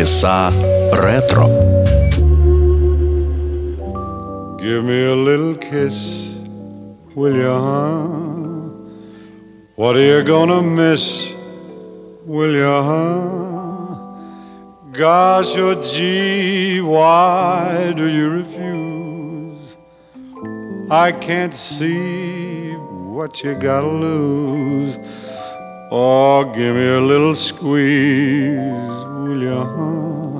Полчаса ретро. Give me a little kiss, will you, huh? What are you gonna miss, will you, huh? Gosh, oh gee, why do you refuse? I can't see what you gotta lose. Oh, give me a little squeeze, will huh?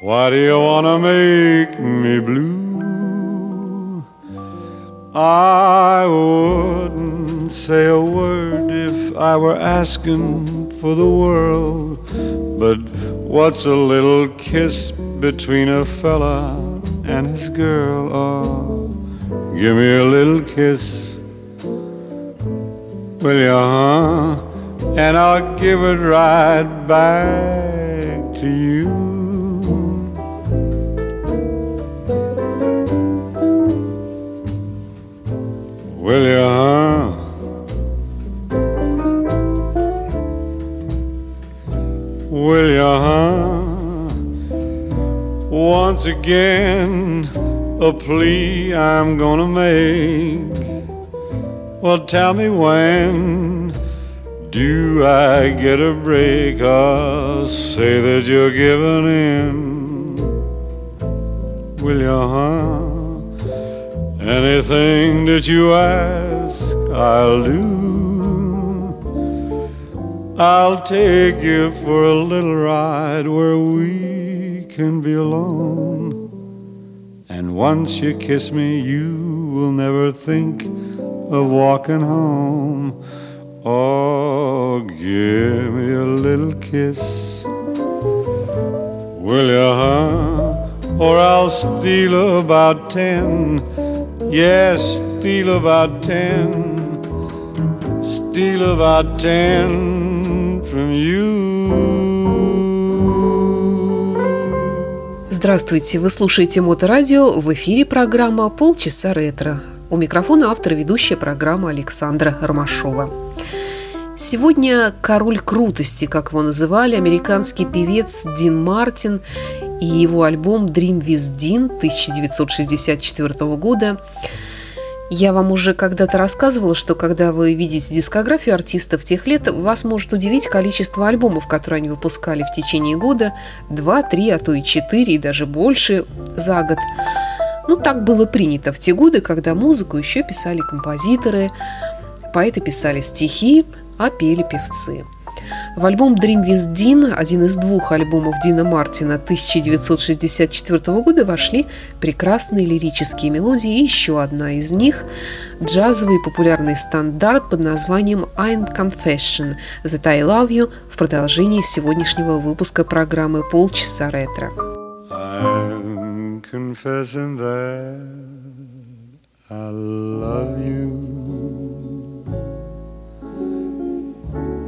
Why do you wanna make me blue? I wouldn't say a word if I were asking for the world, but what's a little kiss between a fella and his girl? Oh, give me a little kiss will you, huh? And I'll give it right back to you. Will you, huh? Will you, huh? Once again, a plea I'm gonna make well, tell me when do I get a break or say that you're giving in? Will you, huh? Anything that you ask, I'll do. I'll take you for a little ride where we can be alone. And once you kiss me, you will never think of walking home. Oh, give me a little kiss, will you, huh? Or I'll steal about ten. Yes, steal about ten. Steal about ten from you. Здравствуйте, вы слушаете Моторадио, в эфире программа «Полчаса ретро». У микрофона автор и ведущая программы Александра Ромашова. Сегодня король крутости, как его называли, американский певец Дин Мартин и его альбом Dream with Dean 1964 года. Я вам уже когда-то рассказывала, что когда вы видите дискографию артистов тех лет, вас может удивить количество альбомов, которые они выпускали в течение года, 2, 3, а то и 4 и даже больше за год. Ну, так было принято в те годы, когда музыку еще писали композиторы, поэты писали стихи, а пели певцы. В альбом Dream with Dean, один из двух альбомов Дина Мартина 1964 года, вошли прекрасные лирические мелодии, и еще одна из них – джазовый популярный стандарт под названием I'm Confession – That I Love You в продолжении сегодняшнего выпуска программы «Полчаса ретро». Confessing that I love you.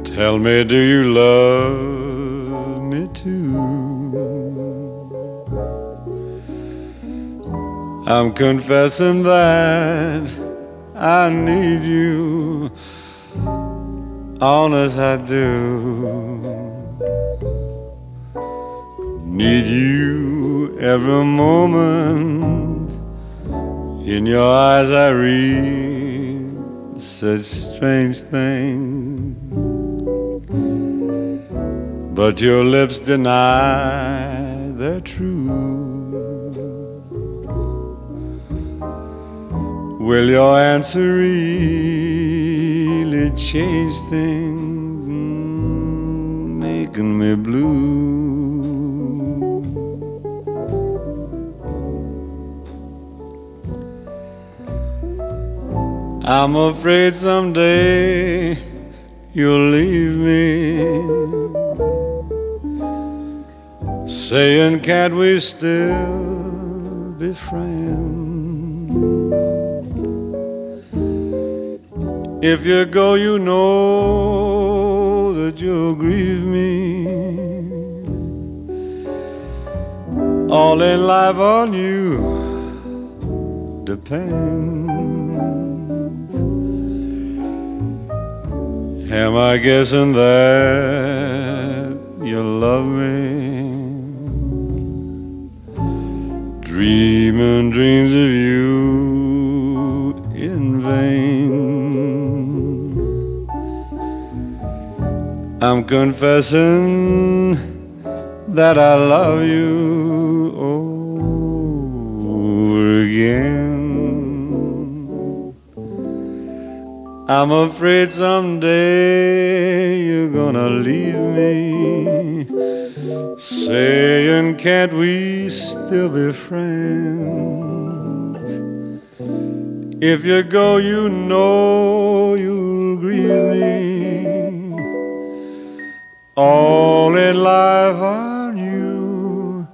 Tell me, do you love me too? I'm confessing that I need you, honest I do. Need you every moment. In your eyes, I read such strange things, but your lips deny they're true. Will your answer really change things, making me blue? I'm afraid someday you'll leave me. Saying, can't we still be friends? If you go, you know that you'll grieve me. All in life on you depends. Am I guessing that you love me? Dreaming dreams of you in vain. I'm confessing that I love you over again. I'm afraid someday you're gonna leave me, saying, Can't we still be friends? If you go, you know you'll grieve me. All in life on you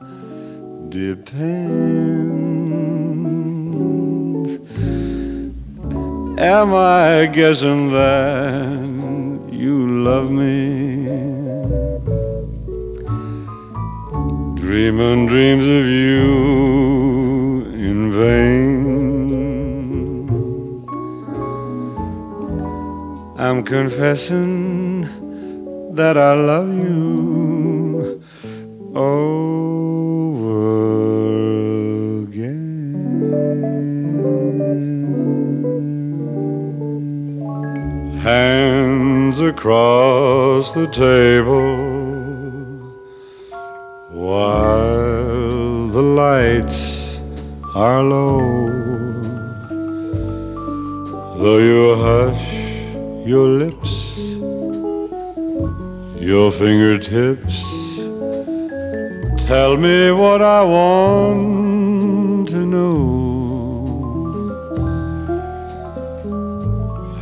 depends. Am I guessing that you love me? Dreaming dreams of you in vain. I'm confessing that I love you over Hands across the table while the lights are low. Though you hush your lips, your fingertips, tell me what I want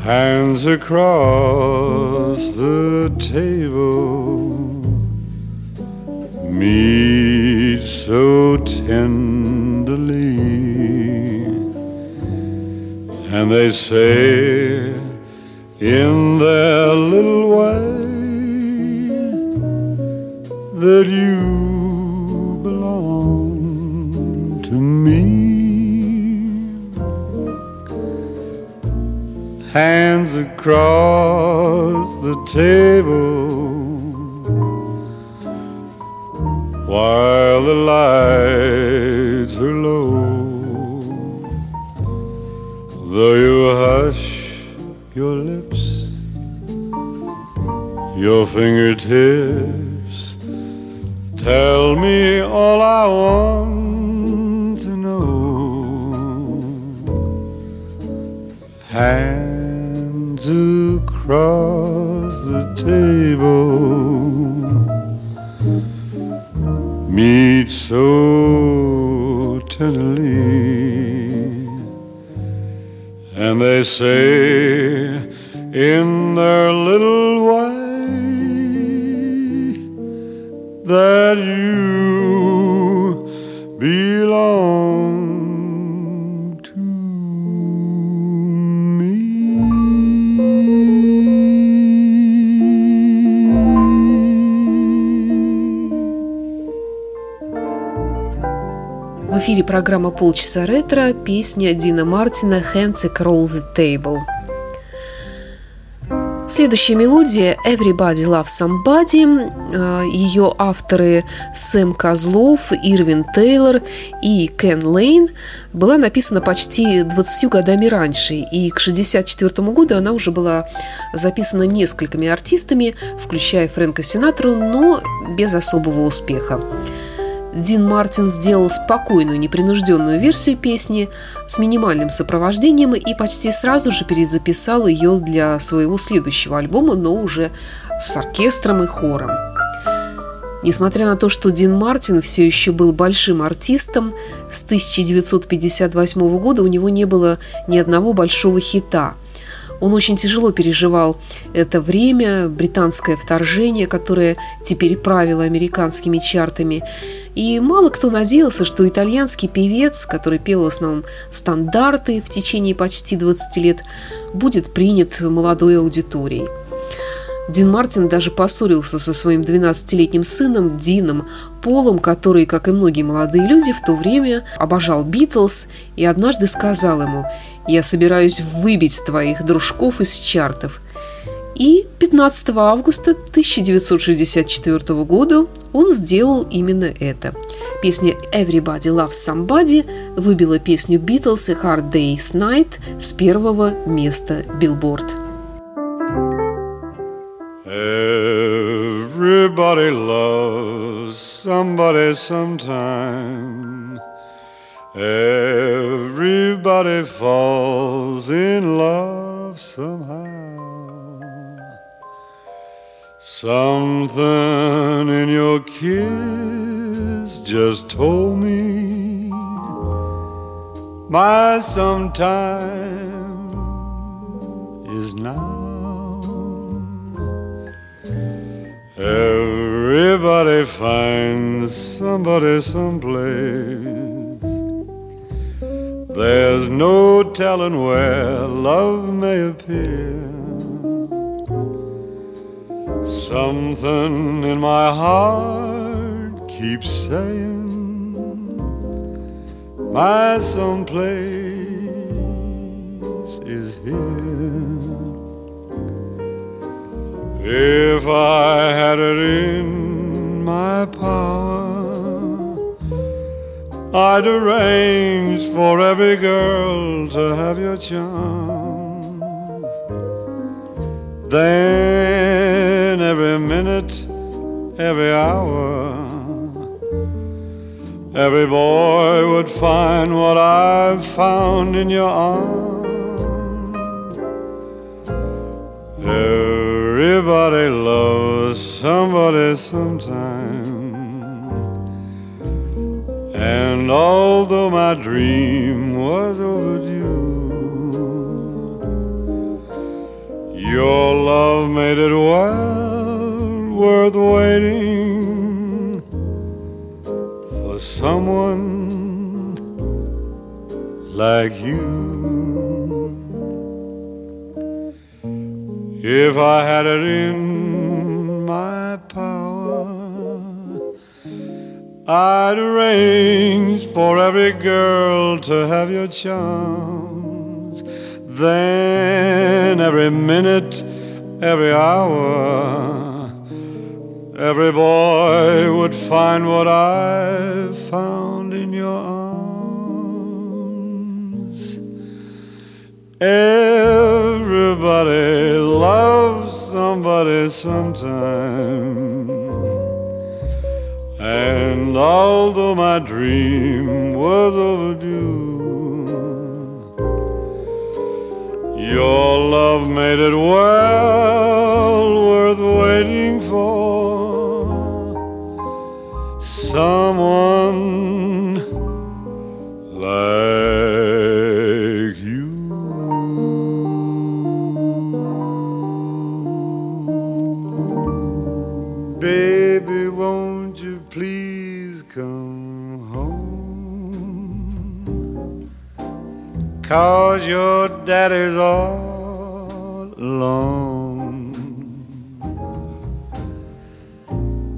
Hands across the table, meet so tenderly, and they say in their little way that you Hands across the table while the lights are low. Though you hush your lips, your fingertips, tell me all I want they say in their В эфире программа «Полчаса ретро», песня Дина Мартина «Hands Across the Table». Следующая мелодия «Everybody Loves Somebody». Э, Ее авторы Сэм Козлов, Ирвин Тейлор и Кен Лейн была написана почти 20 годами раньше, и к 1964 году она уже была записана несколькими артистами, включая Фрэнка Синатру, но без особого успеха. Дин Мартин сделал спокойную, непринужденную версию песни с минимальным сопровождением и почти сразу же перезаписал ее для своего следующего альбома, но уже с оркестром и хором. Несмотря на то, что Дин Мартин все еще был большим артистом, с 1958 года у него не было ни одного большого хита – он очень тяжело переживал это время, британское вторжение, которое теперь правило американскими чартами. И мало кто надеялся, что итальянский певец, который пел в основном стандарты в течение почти 20 лет, будет принят молодой аудиторией. Дин Мартин даже поссорился со своим 12-летним сыном Дином Полом, который, как и многие молодые люди, в то время обожал Битлз и однажды сказал ему – я собираюсь выбить твоих дружков из чартов. И 15 августа 1964 года он сделал именно это. Песня «Everybody Loves Somebody» выбила песню Beatles и «Hard Day's Night» с первого места Billboard. Everybody loves somebody sometime. Everybody falls in love somehow. Something in your kiss just told me my sometime is now. Everybody finds somebody someplace. There's no telling where love may appear. Something in my heart keeps saying my someplace is here. If I had it in my I'd arrange for every girl to have your charm. Then every minute, every hour, every boy would find what I've found in your arms. Everybody loves somebody sometime. And although my dream was overdue, Your love made it well worth waiting for someone like you. If I had it in my power, I'd arrange for every girl to have your charm then every minute, every hour, every boy would find what I found in your arms. Everybody loves somebody sometime. And although my dream was overdue, Your love made it well worth waiting for. Someone Cause your daddy's all alone.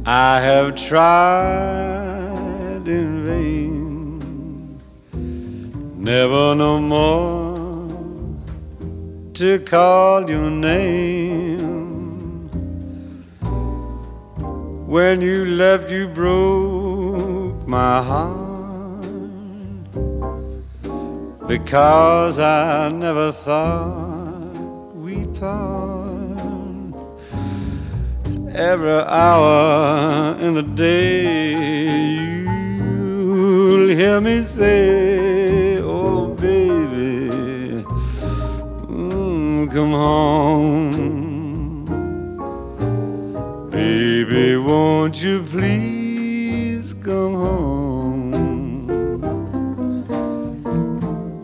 I have tried in vain, never no more to call your name. When you left, you broke my heart because I never thought we'd part. Every hour in the day, you'll hear me say, Oh, baby, mm, come home. Baby, won't you please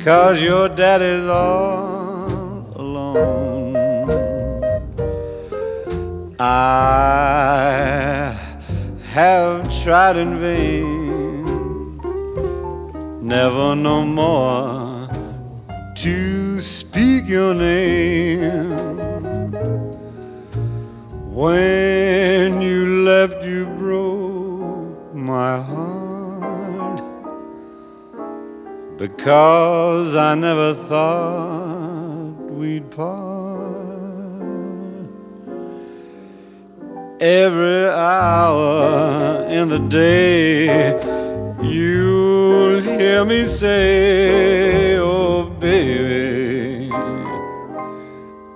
Cause your daddy's all alone. I have tried in vain, never no more to speak your name. When you left, you broke my heart because I never thought we'd part. every hour in the day. You'll hear me say, Oh, baby,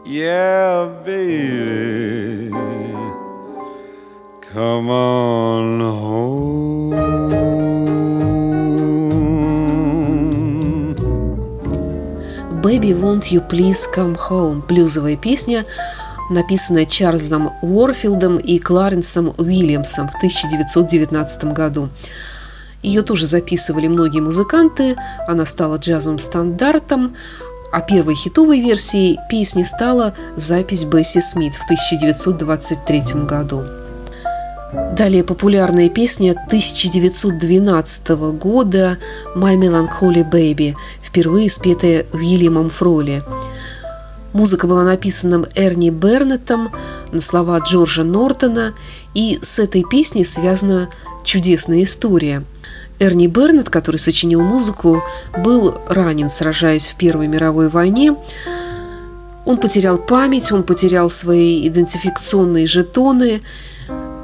yeah, baby, come on home. «Baby, won't you please come home» – блюзовая песня – написанная Чарльзом Уорфилдом и Кларенсом Уильямсом в 1919 году. Ее тоже записывали многие музыканты, она стала джазовым стандартом, а первой хитовой версией песни стала запись Бесси Смит в 1923 году. Далее популярная песня 1912 года «My Melancholy Baby», впервые спетая Уильямом Фроли – Музыка была написана Эрни Бернеттом на слова Джорджа Нортона, и с этой песней связана чудесная история. Эрни Бернетт, который сочинил музыку, был ранен, сражаясь в Первой мировой войне. Он потерял память, он потерял свои идентификационные жетоны,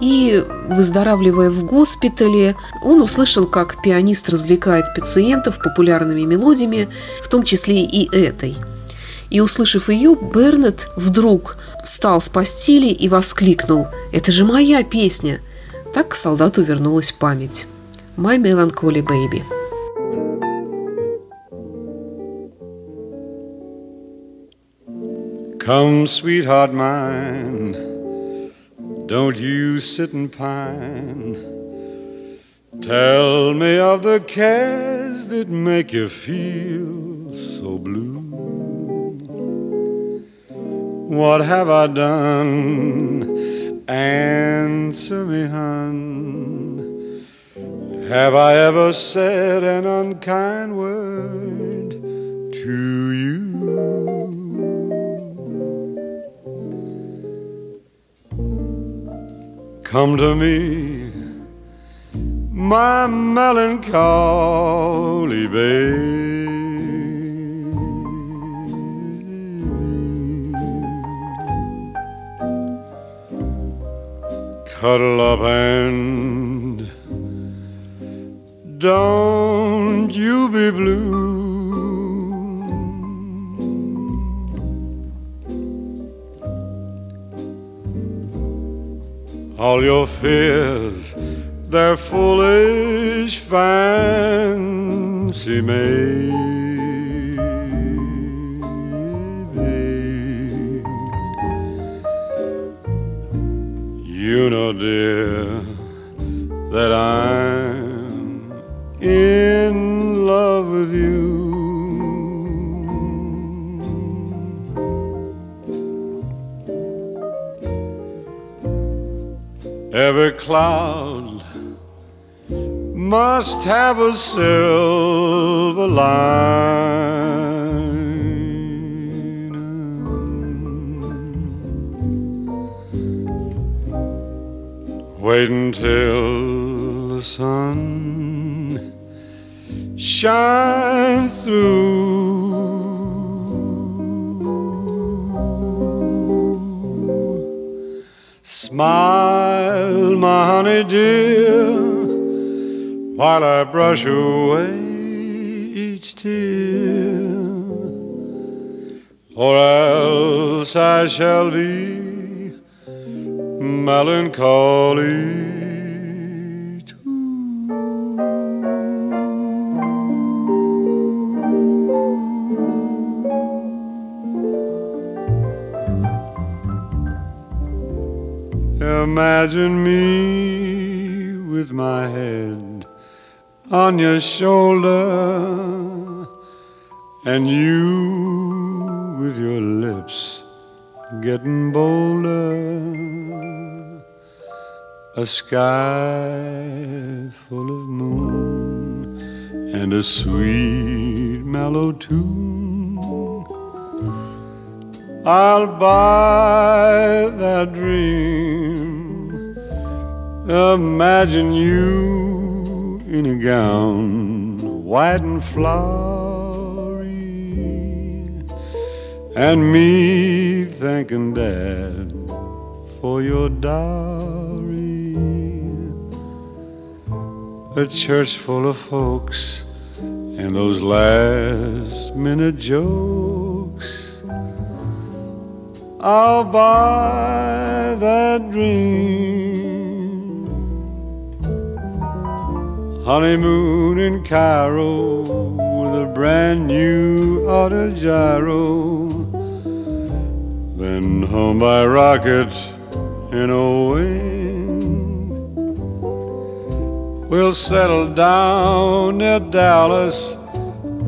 и, выздоравливая в госпитале, он услышал, как пианист развлекает пациентов популярными мелодиями, в том числе и этой – и, услышав ее, Бернет вдруг встал с постели и воскликнул «Это же моя песня!» Так к солдату вернулась память. «My Melancholy Baby». Come, sweetheart mine, don't you sit and pine. Tell me of the cares that make you feel so blue. What have I done? Answer me, hun. Have I ever said an unkind word Come to me, my melancholy babe. cuddle up and don't you be blue. All your fears, they're foolish fancy made. You know, dear, cloud must have a silver line. Wait until the sun shines through. Smile, my honey dear, while I brush away each tear, or else I shall be melancholy Imagine me with my head on your shoulder and you with your lips getting bolder a sky full of moon and a sweet mellow tune. I'll buy that dream. Imagine you in a gown white and flowery, and me thanking Dad for your dowry. A church full of folks and those last minute jokes. I'll buy that dream. Honeymoon in Cairo with a brand new auto gyro. Then home by rocket in a wing. We'll settle down near Dallas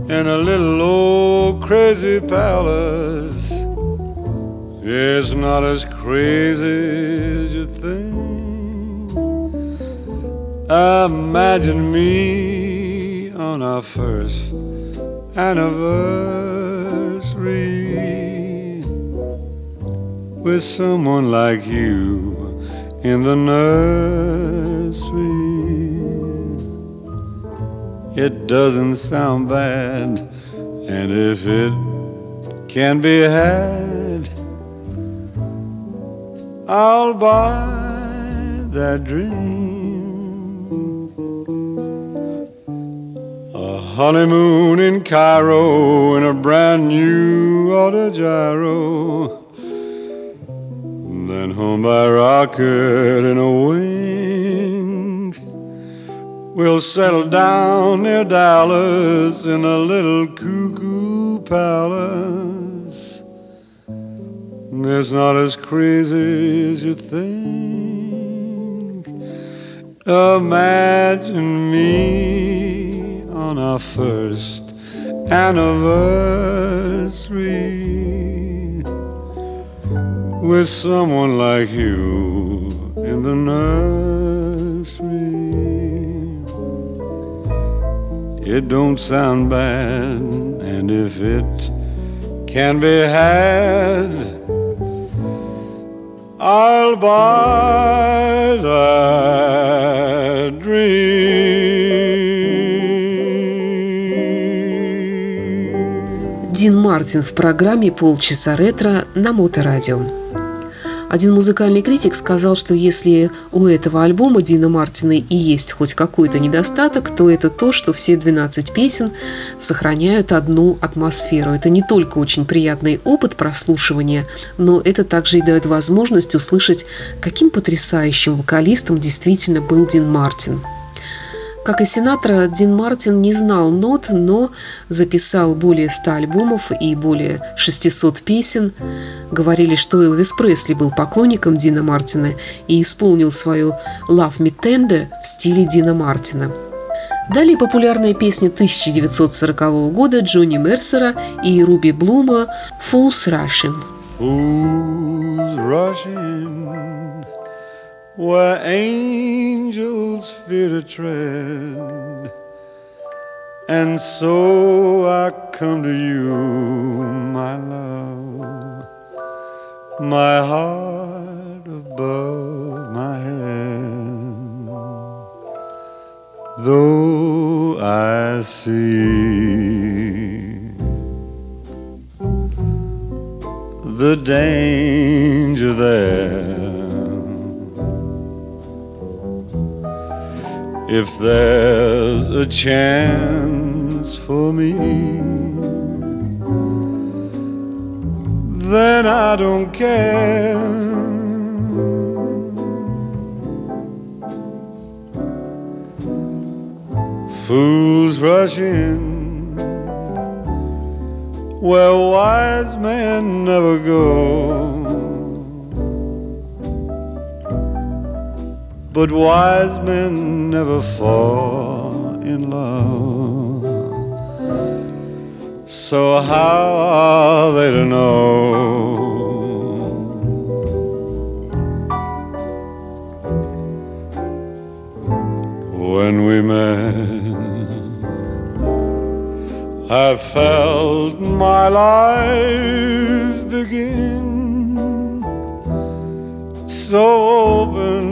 in a little old crazy palace. It's not as crazy as you think. Imagine me on our first anniversary with someone like you in the nursery. It doesn't sound bad, and if it can be had, I'll buy that dream. Honeymoon in Cairo in a brand new auto gyro. Then home by rocket in a wing. We'll settle down near Dallas in a little cuckoo palace. It's not as crazy as you think. Imagine me on our first anniversary with someone like you in the nursery. It don't sound bad, and if it can be had, I'll buy that Дин Мартин в программе «Полчаса ретро» на Моторадио. Один музыкальный критик сказал, что если у этого альбома Дина Мартина и есть хоть какой-то недостаток, то это то, что все 12 песен сохраняют одну атмосферу. Это не только очень приятный опыт прослушивания, но это также и дает возможность услышать, каким потрясающим вокалистом действительно был Дин Мартин. Как и Синатра, Дин Мартин не знал нот, но записал более 100 альбомов и более 600 песен. Говорили, что Элвис Пресли был поклонником Дина Мартина и исполнил свою «Love Me Tender» в стиле Дина Мартина. Далее популярная песня 1940 года Джонни Мерсера и Руби Блума «Fools Rushing». Fools rushing where angels fear to tread. And so I come to you, my love, my heart above my head. Though I see the danger there. If there's a chance for me, then I don't care. Fools rush in where wise men never go. But wise men never fall in love. So how are they to know? When we met, I felt my life begin. So open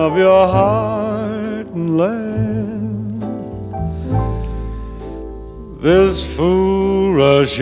of your heart and let this fool rush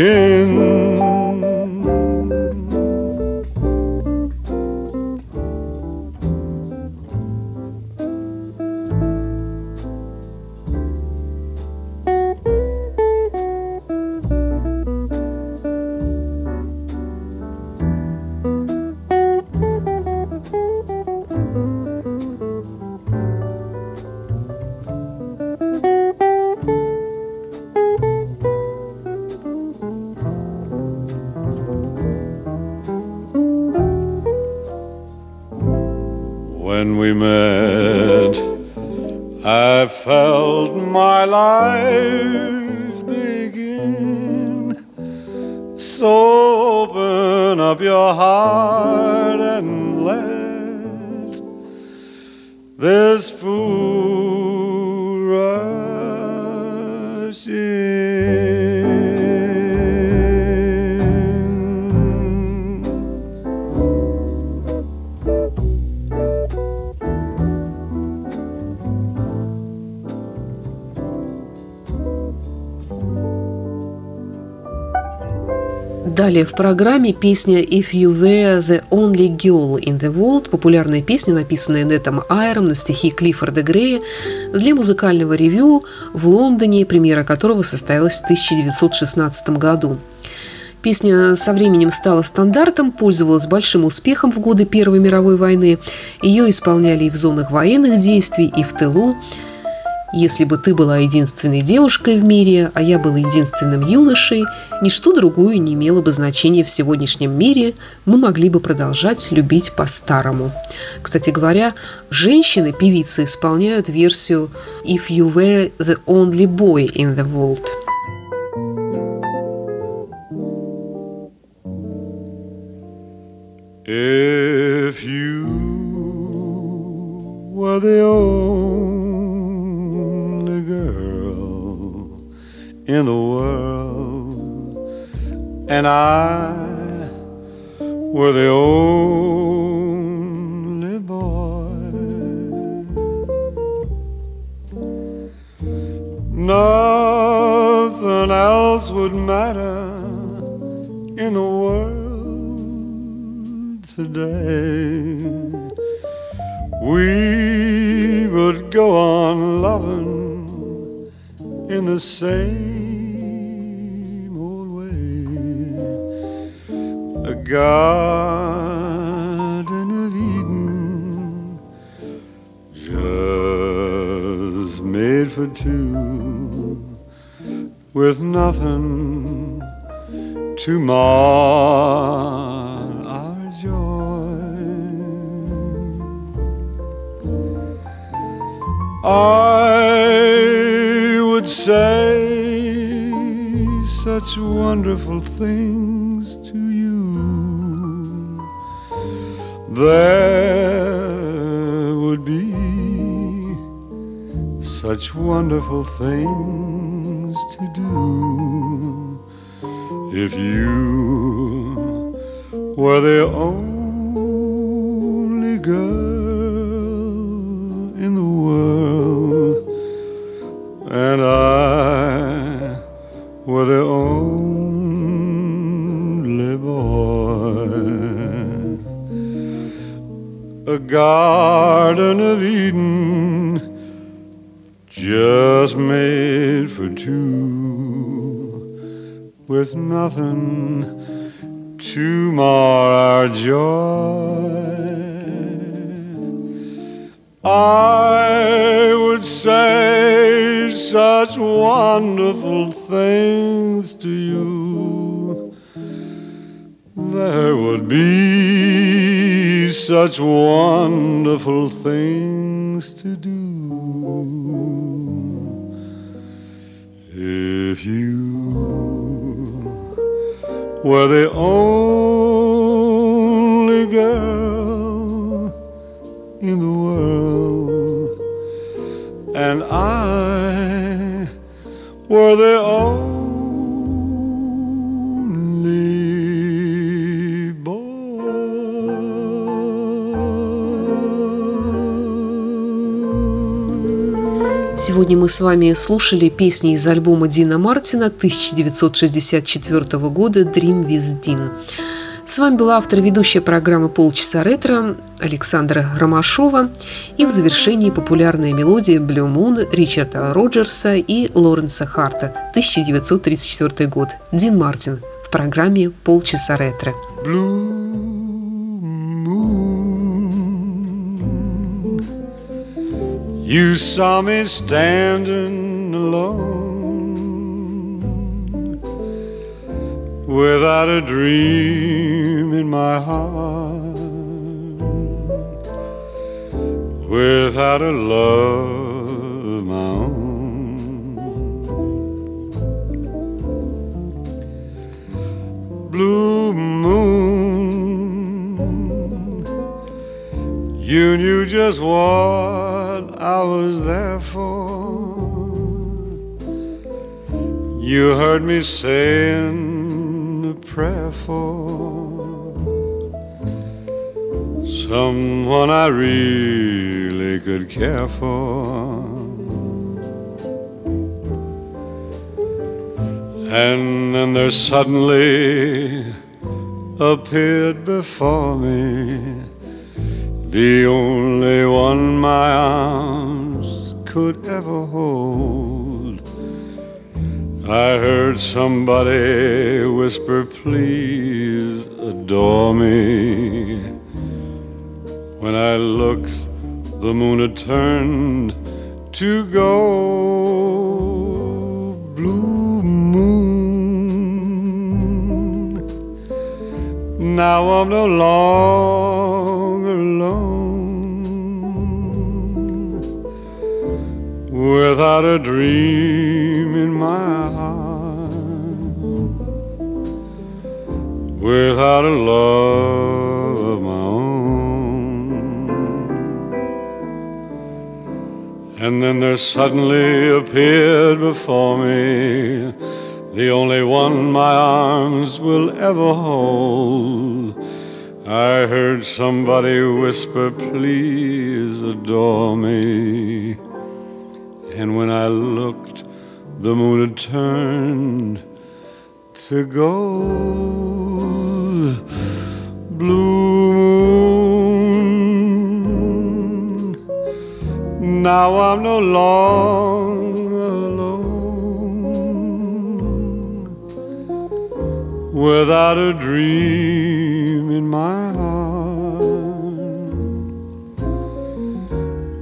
Далее в программе песня «If You Were the Only Girl in the World» – популярная песня, написанная Нетом Айром на стихи Клиффорда Грея для музыкального ревью в Лондоне, премьера которого состоялась в 1916 году. Песня со временем стала стандартом, пользовалась большим успехом в годы Первой мировой войны. Ее исполняли и в зонах военных действий, и в тылу. Если бы ты была единственной девушкой в мире, а я был единственным юношей, ничто другое не имело бы значения в сегодняшнем мире, мы могли бы продолжать любить по-старому. Кстати говоря, женщины-певицы исполняют версию «If you were the only boy in the world». If you were the only in the world, and I were the only boy, nothing else would matter in the world today. We would go on loving in the same garden of Eden just made for two with nothing to mar our joy. I would say such wonderful things There would be such wonderful things to do if you were the only girl such wonderful things to do. If you were the only girl in the world, and I were the only Сегодня мы с вами слушали песни из альбома Дина Мартина 1964 года «Dream with Dean». С вами была автор ведущая программы «Полчаса ретро» Александра Ромашова и в завершении популярная мелодия «Blue Moon» Ричарда Роджерса и Лоренса Харта 1934 год Дин Мартин в программе «Полчаса ретро». Blue you saw me standing alone without a dream in my heart. without a love of my own. Blue moon, you knew just what I was there for. You heard me saying a prayer for someone I really could care for. And then there suddenly appeared before me the only one my arms could ever hold. I heard somebody whisper, Please adore me. When I looked, the moon had turned to gold. Blue moon. Now I'm no longer Without a dream in my heart. Without a love of my own. And then there suddenly appeared before me the only one my arms will ever hold. I heard somebody whisper, Please adore me. And when I looked, the moon had turned to gold. Blue moon. Now I'm no longer alone. Without a dream in my heart.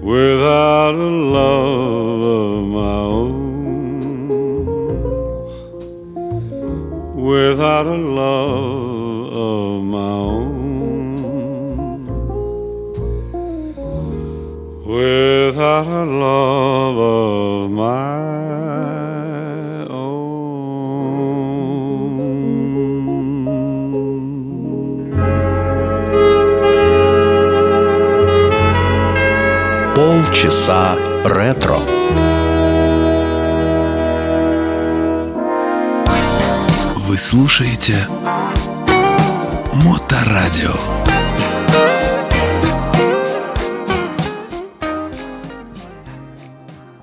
Without a love of my own. Without a love of my own. Without a love of my Полчаса ретро. Вы слушаете Моторадио.